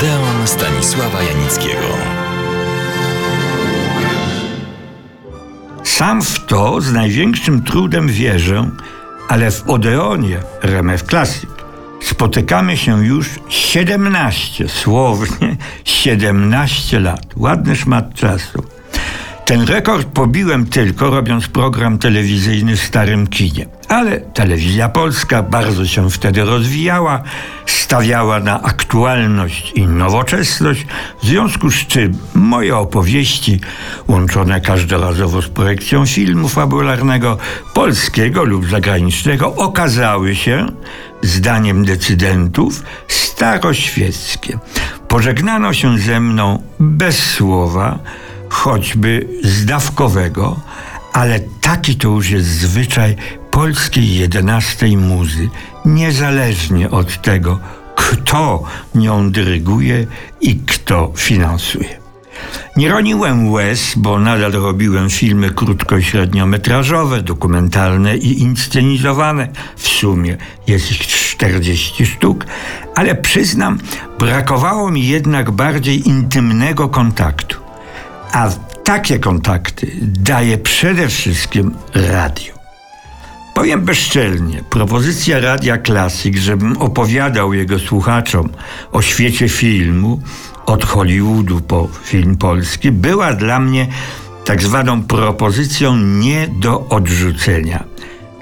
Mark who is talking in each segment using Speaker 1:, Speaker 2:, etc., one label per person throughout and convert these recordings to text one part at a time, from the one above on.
Speaker 1: Odeon Stanisława Janickiego.
Speaker 2: Sam w to z największym trudem wierzę, ale w Odeonie RMF Classic spotykamy się już 17, słownie 17 lat. Ładny szmat czasu. Ten rekord pobiłem tylko robiąc program telewizyjny w starym kinie. Ale telewizja polska bardzo się wtedy rozwijała, stawiała na aktualność i nowoczesność, w związku z czym moje opowieści, łączone każdorazowo z projekcją filmu fabularnego, polskiego lub zagranicznego, okazały się, zdaniem decydentów, staroświeckie. Pożegnano się ze mną bez słowa, choćby zdawkowego, ale taki to już jest zwyczaj polskiej jedenastej muzy, niezależnie od tego, kto nią dyryguje i kto finansuje. Nie roniłem łez, bo nadal robiłem filmy krótko- i średniometrażowe, dokumentalne i inscenizowane. W sumie jest ich 40 sztuk, ale przyznam, brakowało mi jednak bardziej intymnego kontaktu. A takie kontakty daje przede wszystkim radio. Powiem bezczelnie, propozycja Radia Classic, żebym opowiadał jego słuchaczom o świecie filmu, od Hollywoodu po film polski, była dla mnie tak zwaną propozycją nie do odrzucenia.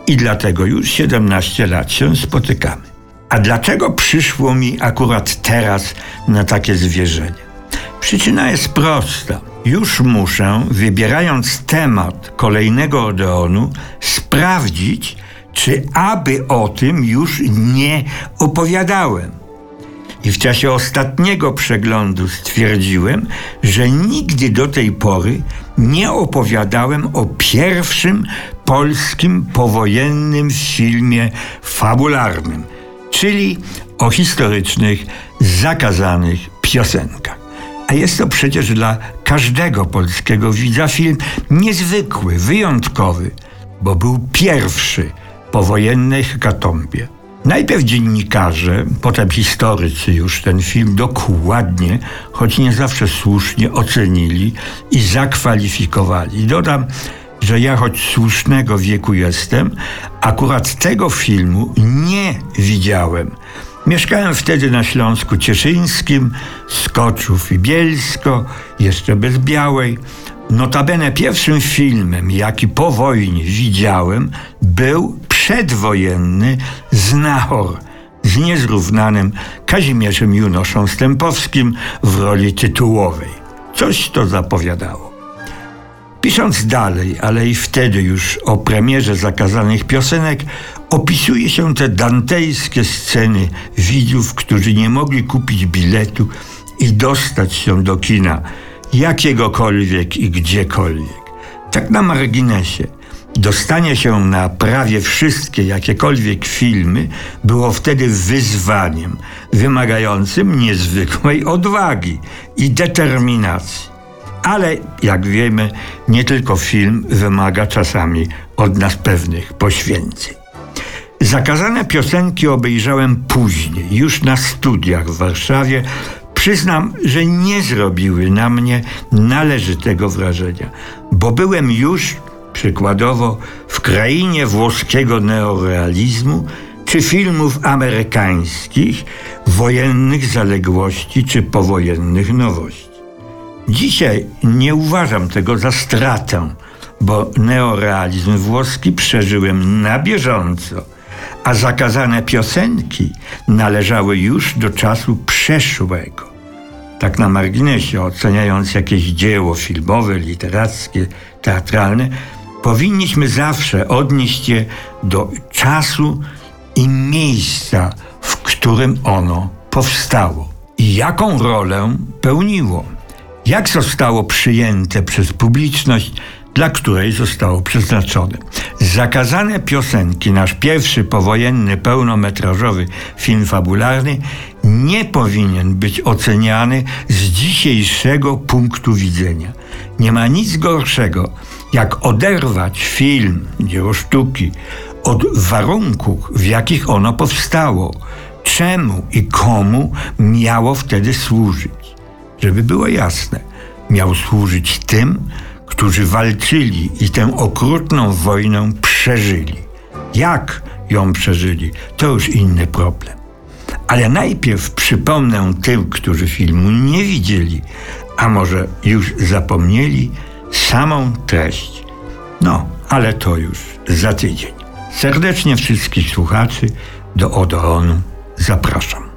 Speaker 2: I dlatego już 17 lat się spotykamy. A dlaczego przyszło mi akurat teraz na takie zwierzenie? Przyczyna jest prosta. Już muszę, wybierając temat kolejnego Odeonu, sprawdzić, czy aby o tym już nie opowiadałem. I w czasie ostatniego przeglądu stwierdziłem, że nigdy do tej pory nie opowiadałem o pierwszym polskim powojennym filmie fabularnym, czyli o historycznych, zakazanych piosenkach. A jest to przecież dla każdego polskiego widza film niezwykły, wyjątkowy, bo był pierwszy powojennej hekatombie. Najpierw dziennikarze, potem historycy już ten film dokładnie, choć nie zawsze słusznie ocenili i zakwalifikowali. Dodam, że ja choć słusznego wieku jestem, akurat tego filmu nie widziałem. Mieszkałem wtedy na Śląsku Cieszyńskim, Skoczów i Bielsko, jeszcze bez Białej. Notabene pierwszym filmem, jaki po wojnie widziałem, był przedwojenny Znachor z niezrównanym Kazimierzem Junoszą Stępowskim w roli tytułowej. Coś to zapowiadało. Pisząc dalej, ale i wtedy już o premierze zakazanych piosenek, opisuje się te dantejskie sceny widzów, którzy nie mogli kupić biletu i dostać się do kina jakiegokolwiek i gdziekolwiek. Tak na marginesie. Dostanie się na prawie wszystkie jakiekolwiek filmy było wtedy wyzwaniem wymagającym niezwykłej odwagi i determinacji. Ale jak wiemy, nie tylko film wymaga czasami od nas pewnych poświęceń. Zakazane piosenki obejrzałem później, już na studiach w Warszawie. Przyznam, że nie zrobiły na mnie należytego wrażenia, bo byłem już przykładowo w krainie włoskiego neorealizmu czy filmów amerykańskich, wojennych zaległości czy powojennych nowości. Dzisiaj nie uważam tego za stratę, bo neorealizm włoski przeżyłem na bieżąco, a zakazane piosenki należały już do czasu przeszłego. Tak na marginesie, oceniając jakieś dzieło filmowe, literackie, teatralne, powinniśmy zawsze odnieść je do czasu i miejsca, w którym ono powstało i jaką rolę pełniło, jak zostało przyjęte przez publiczność, dla której zostało przeznaczone. Zakazane piosenki, nasz pierwszy powojenny pełnometrażowy film fabularny, nie powinien być oceniany z dzisiejszego punktu widzenia. Nie ma nic gorszego, jak oderwać film, dzieło sztuki, od warunków, w jakich ono powstało, czemu i komu miało wtedy służyć. Żeby było jasne, miał służyć tym, którzy walczyli i tę okrutną wojnę przeżyli. Jak ją przeżyli, to już inny problem. Ale najpierw przypomnę tym, którzy filmu nie widzieli, a może już zapomnieli, samą treść. No, ale to już za tydzień. Serdecznie wszystkich słuchaczy do Odeonu zapraszam.